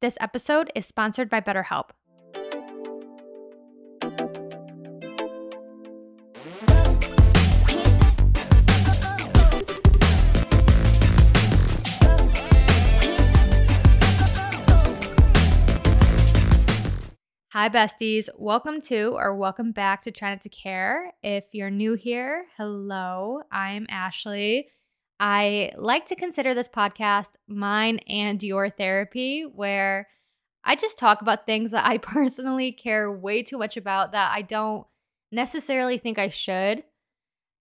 This episode is sponsored by BetterHelp. Hi, besties. Welcome to or welcome back to Try Not to Care. If you're new here, hello. I'm Ashley. I like to consider this podcast mine and your therapy, where I just talk about things that I personally care way too much about that I don't necessarily think I should.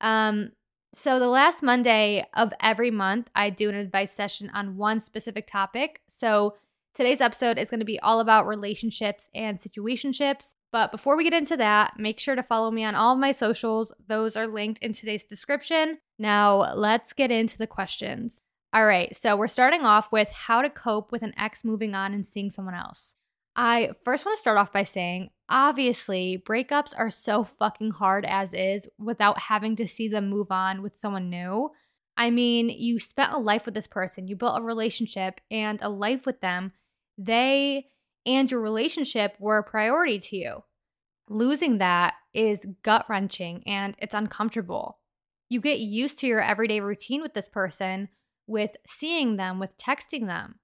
Um, so the last Monday of every month, I do an advice session on one specific topic. So today's episode is going to be all about relationships and situationships. But before we get into that, make sure to follow me on all of my socials. Those are linked in today's description. Now, let's get into the questions. All right, so we're starting off with how to cope with an ex moving on and seeing someone else. I first want to start off by saying obviously, breakups are so fucking hard as is without having to see them move on with someone new. I mean, you spent a life with this person, you built a relationship and a life with them. They and your relationship were a priority to you. Losing that is gut wrenching and it's uncomfortable. You get used to your everyday routine with this person, with seeing them, with texting them.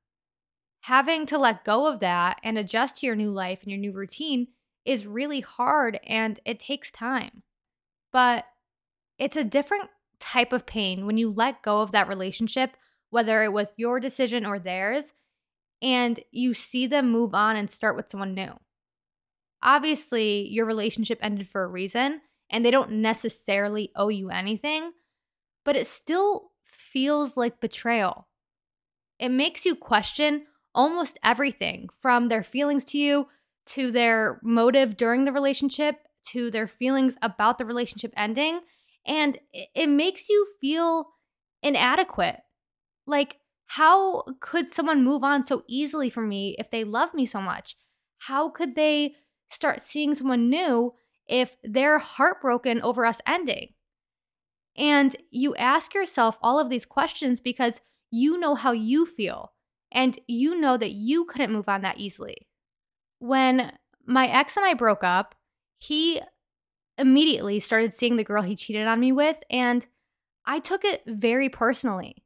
Having to let go of that and adjust to your new life and your new routine is really hard and it takes time. But it's a different type of pain when you let go of that relationship, whether it was your decision or theirs, and you see them move on and start with someone new. Obviously, your relationship ended for a reason, and they don't necessarily owe you anything, but it still feels like betrayal. It makes you question almost everything from their feelings to you to their motive during the relationship to their feelings about the relationship ending. And it makes you feel inadequate. Like, how could someone move on so easily from me if they love me so much? How could they start seeing someone new if they're heartbroken over us ending? And you ask yourself all of these questions because you know how you feel and you know that you couldn't move on that easily. When my ex and I broke up, he immediately started seeing the girl he cheated on me with, and I took it very personally.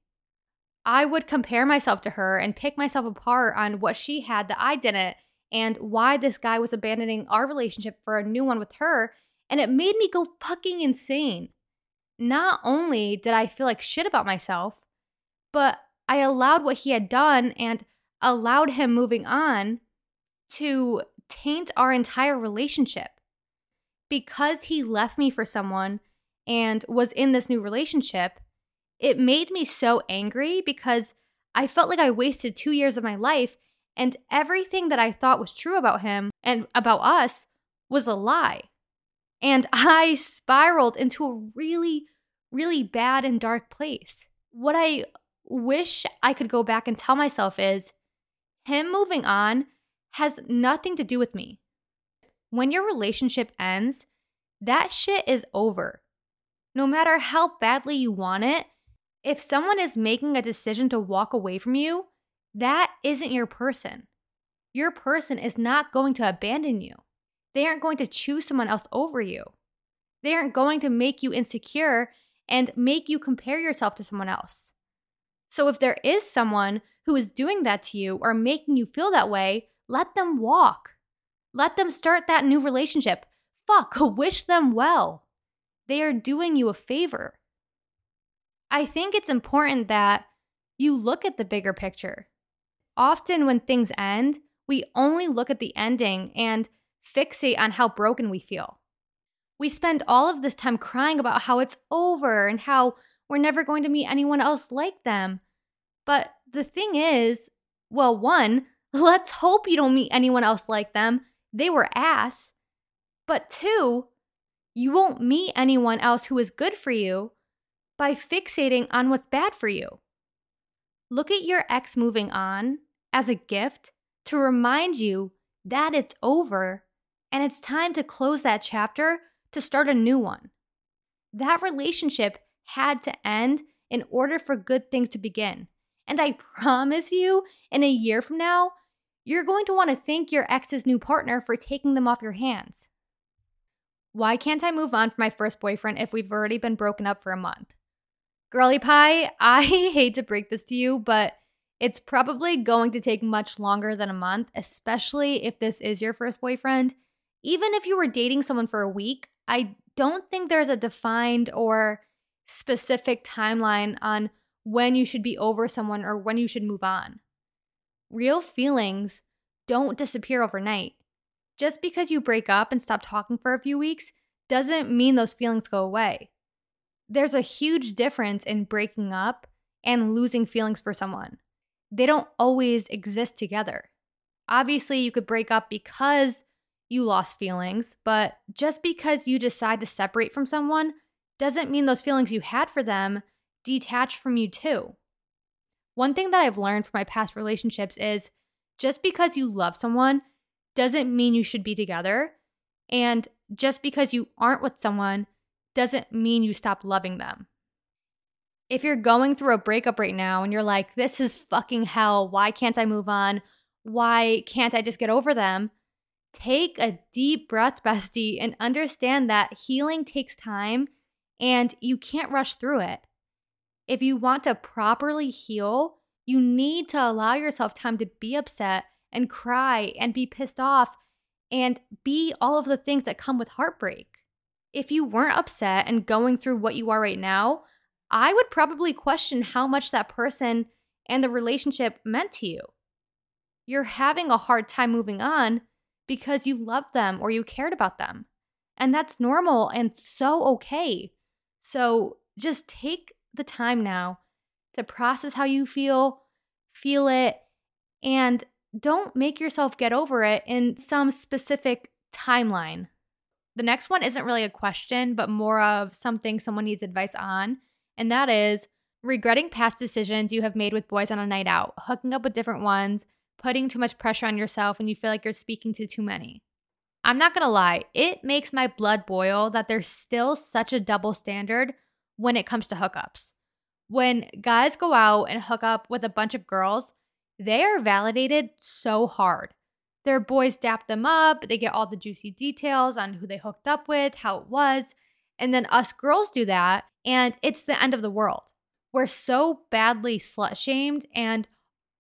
I would compare myself to her and pick myself apart on what she had that I didn't and why this guy was abandoning our relationship for a new one with her. And it made me go fucking insane. Not only did I feel like shit about myself, but I allowed what he had done and allowed him moving on to taint our entire relationship. Because he left me for someone and was in this new relationship, it made me so angry because I felt like I wasted two years of my life and everything that I thought was true about him and about us was a lie. And I spiraled into a really, really bad and dark place. What I wish I could go back and tell myself is him moving on has nothing to do with me. When your relationship ends, that shit is over. No matter how badly you want it, if someone is making a decision to walk away from you, that isn't your person. Your person is not going to abandon you. They aren't going to choose someone else over you. They aren't going to make you insecure and make you compare yourself to someone else. So if there is someone who is doing that to you or making you feel that way, let them walk. Let them start that new relationship. Fuck, wish them well. They are doing you a favor. I think it's important that you look at the bigger picture. Often, when things end, we only look at the ending and fixate on how broken we feel. We spend all of this time crying about how it's over and how we're never going to meet anyone else like them. But the thing is, well, one, let's hope you don't meet anyone else like them. They were ass. But two, you won't meet anyone else who is good for you by fixating on what's bad for you. Look at your ex moving on as a gift to remind you that it's over and it's time to close that chapter to start a new one. That relationship had to end in order for good things to begin. And I promise you, in a year from now, you're going to want to thank your ex's new partner for taking them off your hands. Why can't I move on from my first boyfriend if we've already been broken up for a month? Girly Pie, I hate to break this to you, but it's probably going to take much longer than a month, especially if this is your first boyfriend. Even if you were dating someone for a week, I don't think there's a defined or specific timeline on when you should be over someone or when you should move on. Real feelings don't disappear overnight. Just because you break up and stop talking for a few weeks doesn't mean those feelings go away. There's a huge difference in breaking up and losing feelings for someone. They don't always exist together. Obviously, you could break up because you lost feelings, but just because you decide to separate from someone doesn't mean those feelings you had for them detach from you too. One thing that I've learned from my past relationships is just because you love someone doesn't mean you should be together. And just because you aren't with someone doesn't mean you stop loving them. If you're going through a breakup right now and you're like, this is fucking hell, why can't I move on? Why can't I just get over them? Take a deep breath, bestie, and understand that healing takes time and you can't rush through it. If you want to properly heal, you need to allow yourself time to be upset and cry and be pissed off and be all of the things that come with heartbreak. If you weren't upset and going through what you are right now, I would probably question how much that person and the relationship meant to you. You're having a hard time moving on because you loved them or you cared about them. And that's normal and so okay. So just take the time now to process how you feel, feel it, and don't make yourself get over it in some specific timeline. The next one isn't really a question, but more of something someone needs advice on, and that is regretting past decisions you have made with boys on a night out, hooking up with different ones, putting too much pressure on yourself when you feel like you're speaking to too many. I'm not gonna lie, it makes my blood boil that there's still such a double standard when it comes to hookups. When guys go out and hook up with a bunch of girls, they are validated so hard. Their boys dap them up, they get all the juicy details on who they hooked up with, how it was, and then us girls do that, and it's the end of the world. We're so badly slut shamed and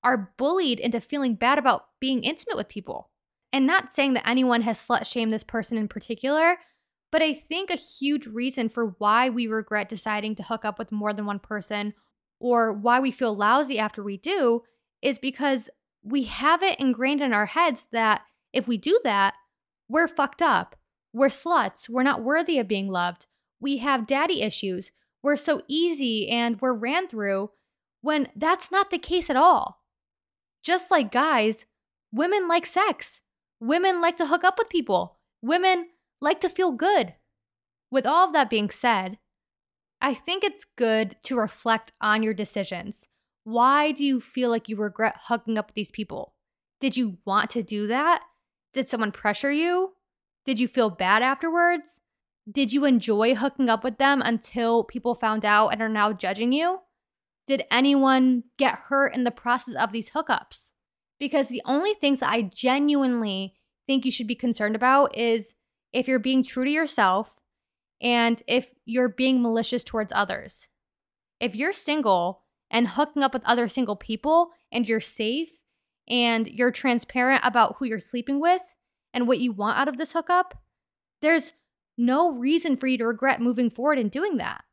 are bullied into feeling bad about being intimate with people. And not saying that anyone has slut shamed this person in particular, but I think a huge reason for why we regret deciding to hook up with more than one person or why we feel lousy after we do is because we have it ingrained in our heads that if we do that, we're fucked up. We're sluts. We're not worthy of being loved. We have daddy issues. We're so easy and we're ran through when that's not the case at all. Just like guys, women like sex. Women like to hook up with people. Women like to feel good. With all of that being said, I think it's good to reflect on your decisions. Why do you feel like you regret hooking up with these people? Did you want to do that? Did someone pressure you? Did you feel bad afterwards? Did you enjoy hooking up with them until people found out and are now judging you? Did anyone get hurt in the process of these hookups? Because the only things I genuinely think you should be concerned about is if you're being true to yourself and if you're being malicious towards others. If you're single and hooking up with other single people and you're safe and you're transparent about who you're sleeping with and what you want out of this hookup, there's no reason for you to regret moving forward and doing that.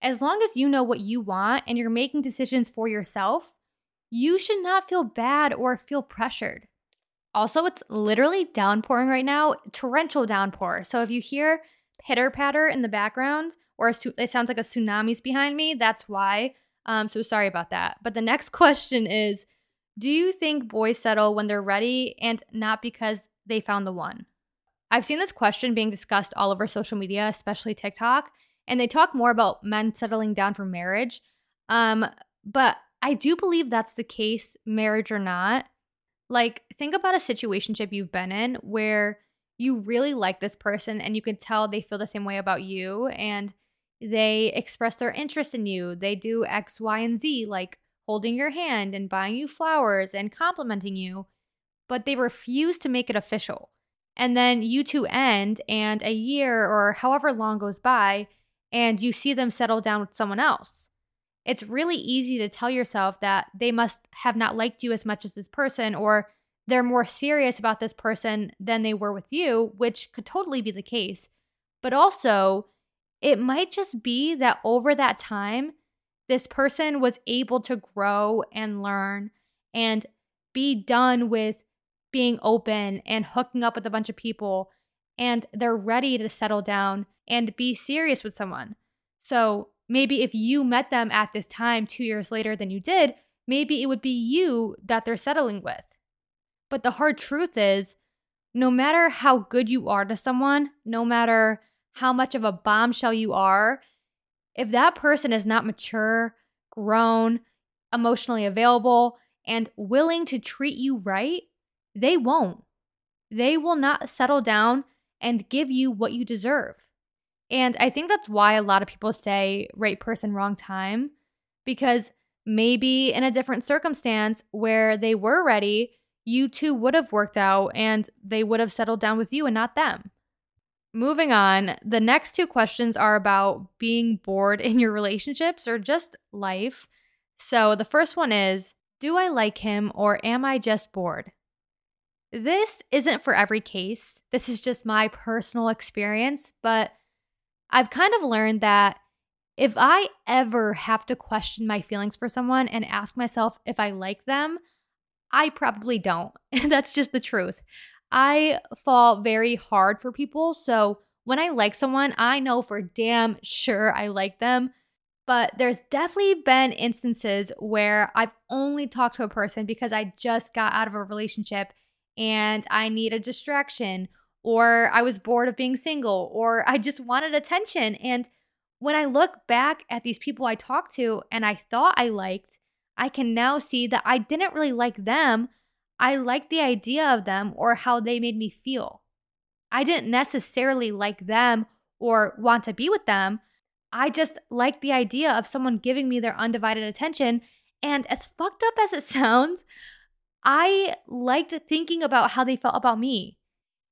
As long as you know what you want and you're making decisions for yourself, you should not feel bad or feel pressured. Also, it's literally downpouring right now, torrential downpour. So if you hear pitter patter in the background or su- it sounds like a tsunami's behind me, that's why. Um, so sorry about that. But the next question is Do you think boys settle when they're ready and not because they found the one? I've seen this question being discussed all over social media, especially TikTok, and they talk more about men settling down for marriage. Um, but I do believe that's the case, marriage or not. Like, think about a situationship you've been in where you really like this person and you can tell they feel the same way about you and they express their interest in you. They do X, Y, and Z, like holding your hand and buying you flowers and complimenting you, but they refuse to make it official. And then you two end, and a year or however long goes by, and you see them settle down with someone else. It's really easy to tell yourself that they must have not liked you as much as this person, or they're more serious about this person than they were with you, which could totally be the case. But also, it might just be that over that time, this person was able to grow and learn and be done with being open and hooking up with a bunch of people, and they're ready to settle down and be serious with someone. So maybe if you met them at this time two years later than you did, maybe it would be you that they're settling with. But the hard truth is, no matter how good you are to someone, no matter how much of a bombshell you are, if that person is not mature, grown, emotionally available, and willing to treat you right, they won't. They will not settle down and give you what you deserve. And I think that's why a lot of people say right person, wrong time, because maybe in a different circumstance where they were ready, you two would have worked out and they would have settled down with you and not them. Moving on, the next two questions are about being bored in your relationships or just life. So the first one is Do I like him or am I just bored? This isn't for every case. This is just my personal experience, but I've kind of learned that if I ever have to question my feelings for someone and ask myself if I like them, I probably don't. That's just the truth. I fall very hard for people. So when I like someone, I know for damn sure I like them. But there's definitely been instances where I've only talked to a person because I just got out of a relationship and I need a distraction or I was bored of being single, or I just wanted attention. And when I look back at these people I talked to and I thought I liked, I can now see that I didn't really like them. I liked the idea of them or how they made me feel. I didn't necessarily like them or want to be with them. I just liked the idea of someone giving me their undivided attention. And as fucked up as it sounds, I liked thinking about how they felt about me.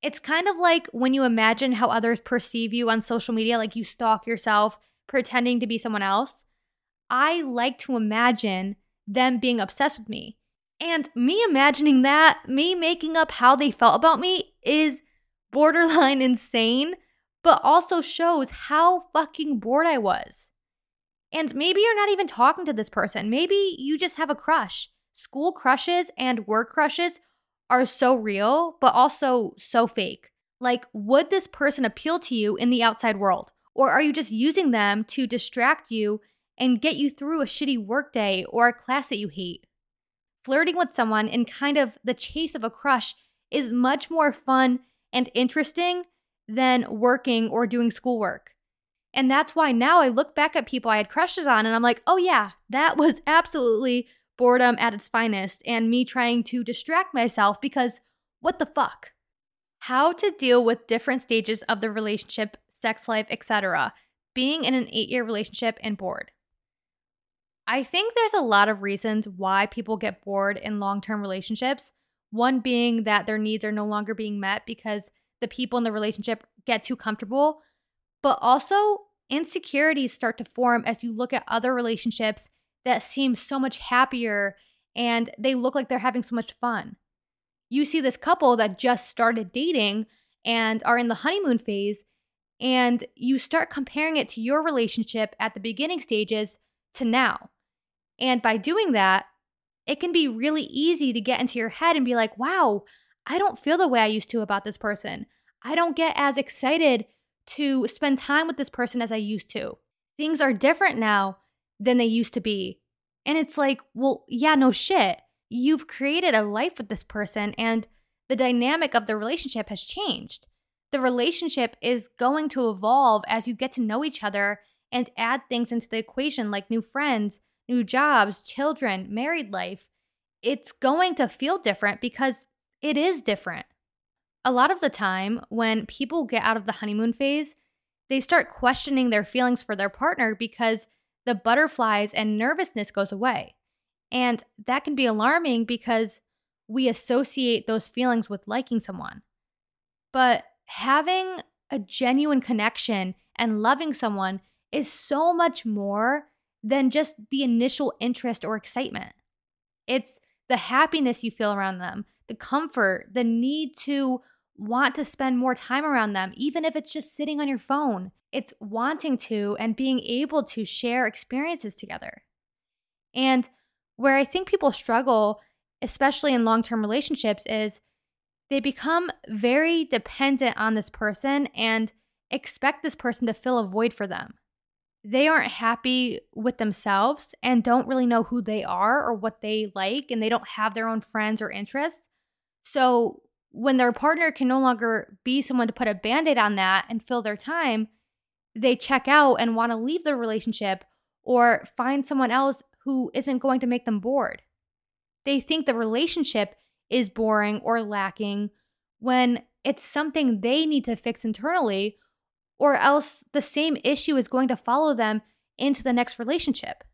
It's kind of like when you imagine how others perceive you on social media, like you stalk yourself pretending to be someone else. I like to imagine them being obsessed with me. And me imagining that, me making up how they felt about me is borderline insane, but also shows how fucking bored I was. And maybe you're not even talking to this person. Maybe you just have a crush. School crushes and work crushes are so real, but also so fake. Like, would this person appeal to you in the outside world? Or are you just using them to distract you and get you through a shitty workday or a class that you hate? Flirting with someone in kind of the chase of a crush is much more fun and interesting than working or doing schoolwork. And that's why now I look back at people I had crushes on and I'm like, oh yeah, that was absolutely boredom at its finest and me trying to distract myself because what the fuck? How to deal with different stages of the relationship, sex life, etc. Being in an 8-year relationship and bored. I think there's a lot of reasons why people get bored in long-term relationships. One being that their needs are no longer being met because the people in the relationship get too comfortable, but also insecurities start to form as you look at other relationships that seem so much happier and they look like they're having so much fun. You see this couple that just started dating and are in the honeymoon phase, and you start comparing it to your relationship at the beginning stages to now. And by doing that, it can be really easy to get into your head and be like, wow, I don't feel the way I used to about this person. I don't get as excited to spend time with this person as I used to. Things are different now than they used to be. And it's like, well, yeah, no shit. You've created a life with this person, and the dynamic of the relationship has changed. The relationship is going to evolve as you get to know each other and add things into the equation like new friends, new jobs, children, married life. It's going to feel different because it is different. A lot of the time, when people get out of the honeymoon phase, they start questioning their feelings for their partner because the butterflies and nervousness goes away. And that can be alarming because we associate those feelings with liking someone. But having a genuine connection and loving someone is so much more than just the initial interest or excitement. It's the happiness you feel around them, the comfort, the need to want to spend more time around them, even if it's just sitting on your phone. It's wanting to and being able to share experiences together. And where I think people struggle, especially in long term relationships, is they become very dependent on this person and expect this person to fill a void for them. They aren't happy with themselves and don't really know who they are or what they like, and they don't have their own friends or interests. So when their partner can no longer be someone to put a band aid on that and fill their time, they check out and want to leave the relationship or find someone else who isn't going to make them bored. They think the relationship is boring or lacking when it's something they need to fix internally, or else the same issue is going to follow them into the next relationship.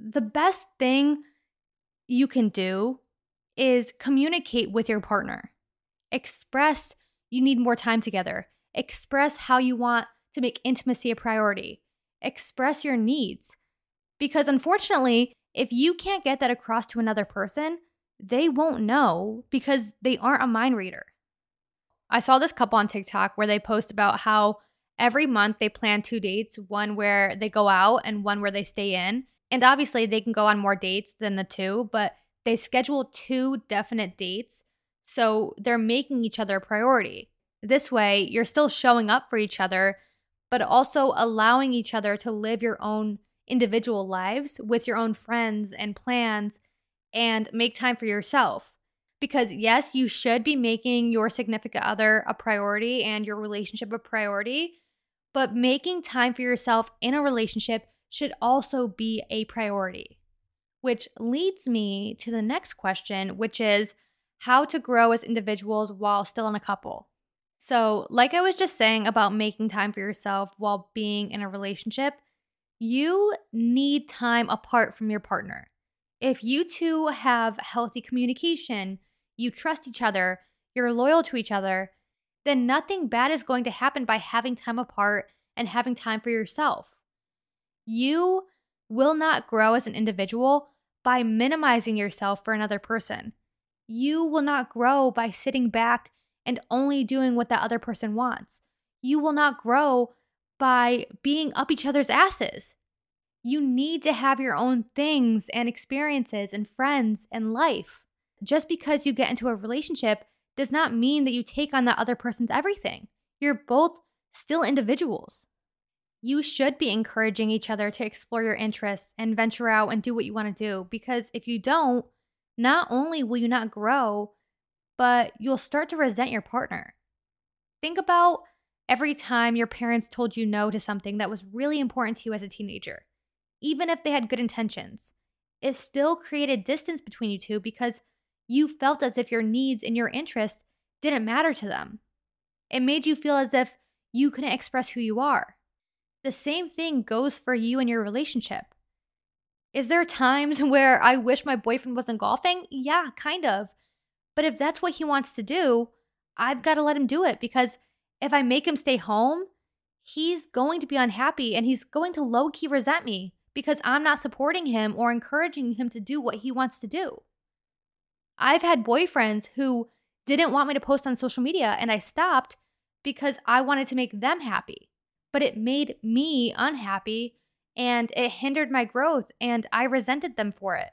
The best thing you can do is communicate with your partner. Express you need more time together. Express how you want to make intimacy a priority. Express your needs. Because unfortunately, if you can't get that across to another person, they won't know because they aren't a mind reader. I saw this couple on TikTok where they post about how every month they plan two dates one where they go out and one where they stay in. And obviously, they can go on more dates than the two, but they schedule two definite dates so they're making each other a priority. This way, you're still showing up for each other, but also allowing each other to live your own individual lives with your own friends and plans and make time for yourself. Because, yes, you should be making your significant other a priority and your relationship a priority, but making time for yourself in a relationship should also be a priority. Which leads me to the next question, which is how to grow as individuals while still in a couple. So, like I was just saying about making time for yourself while being in a relationship, you need time apart from your partner. If you two have healthy communication, you trust each other, you're loyal to each other, then nothing bad is going to happen by having time apart and having time for yourself. You will not grow as an individual by minimizing yourself for another person. You will not grow by sitting back and only doing what that other person wants. You will not grow by being up each other's asses. You need to have your own things and experiences and friends and life. Just because you get into a relationship does not mean that you take on that other person's everything. You're both still individuals. You should be encouraging each other to explore your interests and venture out and do what you want to do because if you don't, not only will you not grow, but you'll start to resent your partner. Think about every time your parents told you no to something that was really important to you as a teenager, even if they had good intentions. It still created distance between you two because you felt as if your needs and your interests didn't matter to them. It made you feel as if you couldn't express who you are. The same thing goes for you and your relationship. Is there times where I wish my boyfriend wasn't golfing? Yeah, kind of. But if that's what he wants to do, I've got to let him do it because if I make him stay home, he's going to be unhappy and he's going to low key resent me because I'm not supporting him or encouraging him to do what he wants to do. I've had boyfriends who didn't want me to post on social media and I stopped because I wanted to make them happy. But it made me unhappy and it hindered my growth and I resented them for it.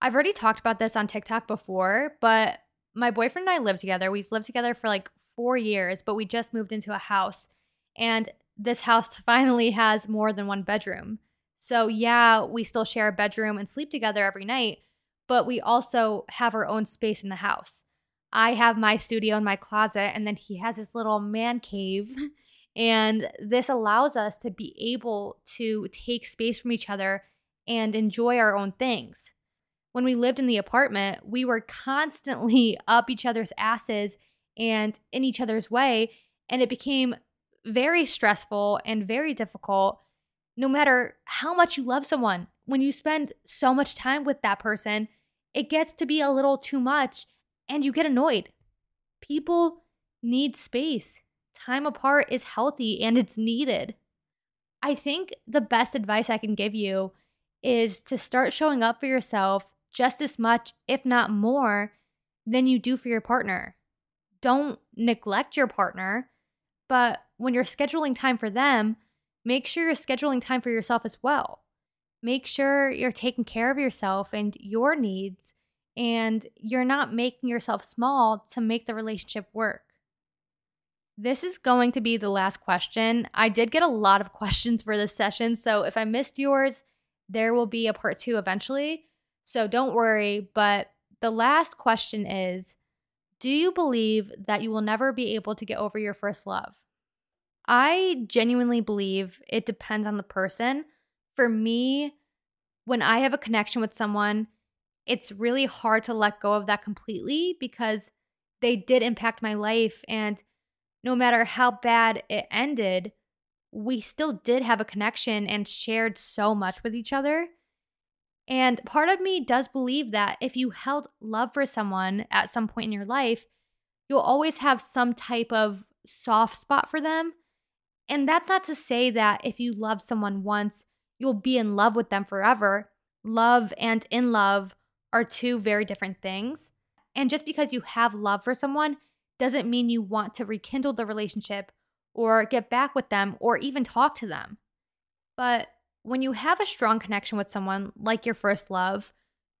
I've already talked about this on TikTok before, but my boyfriend and I live together. We've lived together for like four years, but we just moved into a house. And this house finally has more than one bedroom. So, yeah, we still share a bedroom and sleep together every night, but we also have our own space in the house. I have my studio in my closet, and then he has his little man cave. And this allows us to be able to take space from each other and enjoy our own things. When we lived in the apartment, we were constantly up each other's asses and in each other's way. And it became very stressful and very difficult no matter how much you love someone. When you spend so much time with that person, it gets to be a little too much and you get annoyed. People need space. Time apart is healthy and it's needed. I think the best advice I can give you is to start showing up for yourself just as much, if not more, than you do for your partner. Don't neglect your partner, but when you're scheduling time for them, make sure you're scheduling time for yourself as well. Make sure you're taking care of yourself and your needs, and you're not making yourself small to make the relationship work. This is going to be the last question. I did get a lot of questions for this session, so if I missed yours, there will be a part two eventually. So don't worry. But the last question is Do you believe that you will never be able to get over your first love? I genuinely believe it depends on the person. For me, when I have a connection with someone, it's really hard to let go of that completely because they did impact my life and no matter how bad it ended, we still did have a connection and shared so much with each other. And part of me does believe that if you held love for someone at some point in your life, you'll always have some type of soft spot for them. And that's not to say that if you love someone once, you'll be in love with them forever. Love and in love are two very different things. And just because you have love for someone doesn't mean you want to rekindle the relationship or get back with them or even talk to them. But when you have a strong connection with someone like your first love,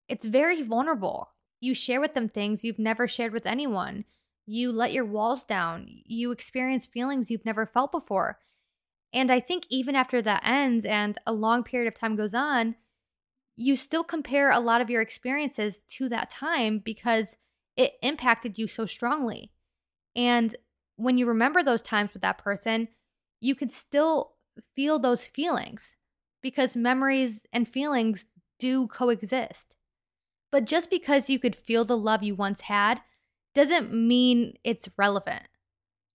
it's very vulnerable. You share with them things you've never shared with anyone. You let your walls down. You experience feelings you've never felt before. And I think even after that ends and a long period of time goes on, you still compare a lot of your experiences to that time because it impacted you so strongly. And when you remember those times with that person, you could still feel those feelings because memories and feelings do coexist. But just because you could feel the love you once had doesn't mean it's relevant.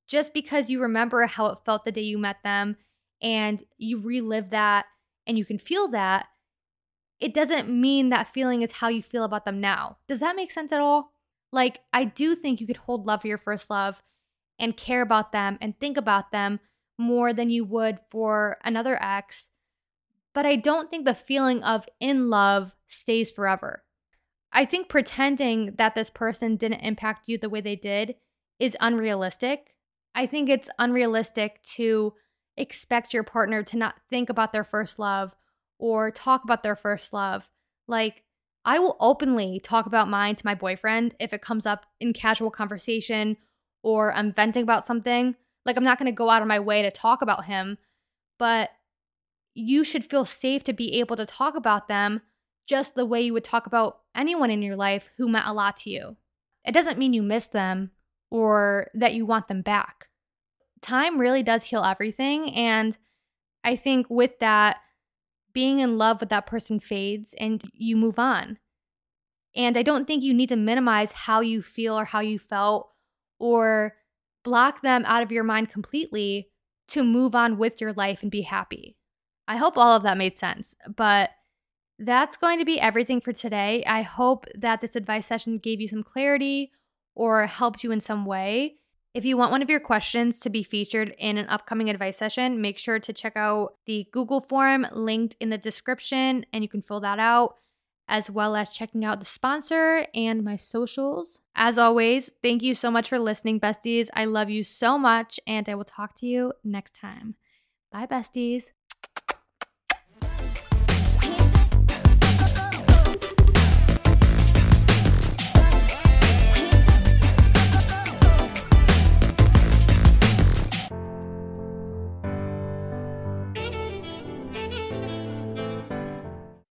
Just because you remember how it felt the day you met them and you relive that and you can feel that, it doesn't mean that feeling is how you feel about them now. Does that make sense at all? Like, I do think you could hold love for your first love and care about them and think about them more than you would for another ex. But I don't think the feeling of in love stays forever. I think pretending that this person didn't impact you the way they did is unrealistic. I think it's unrealistic to expect your partner to not think about their first love or talk about their first love. Like, I will openly talk about mine to my boyfriend if it comes up in casual conversation or I'm venting about something. Like, I'm not going to go out of my way to talk about him, but you should feel safe to be able to talk about them just the way you would talk about anyone in your life who meant a lot to you. It doesn't mean you miss them or that you want them back. Time really does heal everything. And I think with that, being in love with that person fades and you move on. And I don't think you need to minimize how you feel or how you felt or block them out of your mind completely to move on with your life and be happy. I hope all of that made sense, but that's going to be everything for today. I hope that this advice session gave you some clarity or helped you in some way. If you want one of your questions to be featured in an upcoming advice session, make sure to check out the Google form linked in the description and you can fill that out, as well as checking out the sponsor and my socials. As always, thank you so much for listening, besties. I love you so much, and I will talk to you next time. Bye, besties.